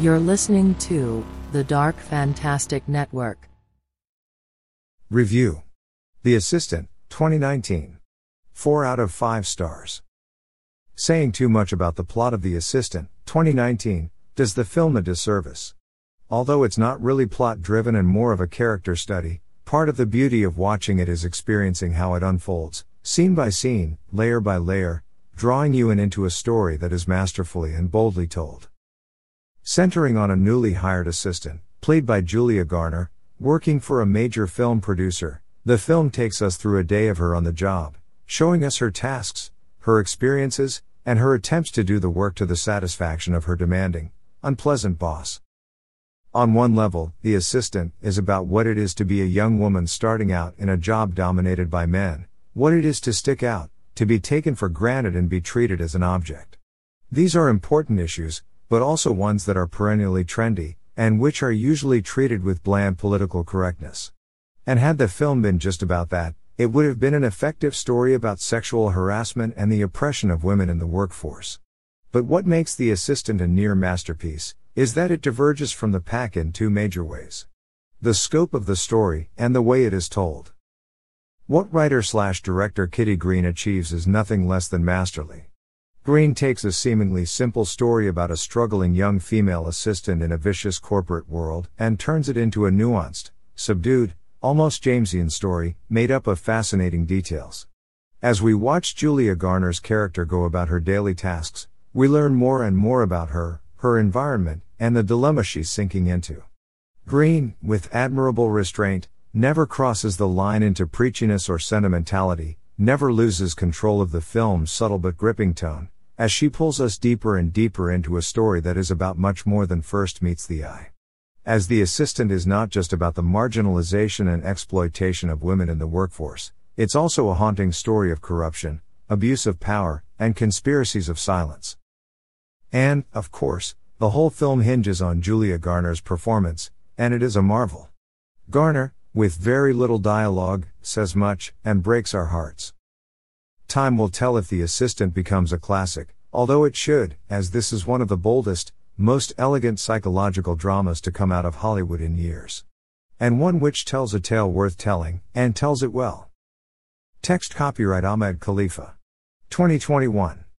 You're listening to the Dark Fantastic Network. Review The Assistant, 2019. 4 out of 5 stars. Saying too much about the plot of The Assistant, 2019, does the film a disservice. Although it's not really plot driven and more of a character study, part of the beauty of watching it is experiencing how it unfolds, scene by scene, layer by layer, drawing you in into a story that is masterfully and boldly told. Centering on a newly hired assistant, played by Julia Garner, working for a major film producer, the film takes us through a day of her on the job, showing us her tasks, her experiences, and her attempts to do the work to the satisfaction of her demanding, unpleasant boss. On one level, The Assistant is about what it is to be a young woman starting out in a job dominated by men, what it is to stick out, to be taken for granted and be treated as an object. These are important issues, but also ones that are perennially trendy, and which are usually treated with bland political correctness. And had the film been just about that, it would have been an effective story about sexual harassment and the oppression of women in the workforce. But what makes The Assistant a near masterpiece is that it diverges from the pack in two major ways the scope of the story and the way it is told. What writer slash director Kitty Green achieves is nothing less than masterly. Green takes a seemingly simple story about a struggling young female assistant in a vicious corporate world and turns it into a nuanced, subdued, almost Jamesian story, made up of fascinating details. As we watch Julia Garner's character go about her daily tasks, we learn more and more about her, her environment, and the dilemma she's sinking into. Green, with admirable restraint, never crosses the line into preachiness or sentimentality, never loses control of the film's subtle but gripping tone, as she pulls us deeper and deeper into a story that is about much more than first meets the eye. As the assistant is not just about the marginalization and exploitation of women in the workforce, it's also a haunting story of corruption, abuse of power, and conspiracies of silence. And, of course, the whole film hinges on Julia Garner's performance, and it is a marvel. Garner, with very little dialogue, says much, and breaks our hearts. Time will tell if The Assistant becomes a classic, although it should, as this is one of the boldest, most elegant psychological dramas to come out of Hollywood in years. And one which tells a tale worth telling, and tells it well. Text copyright Ahmed Khalifa. 2021.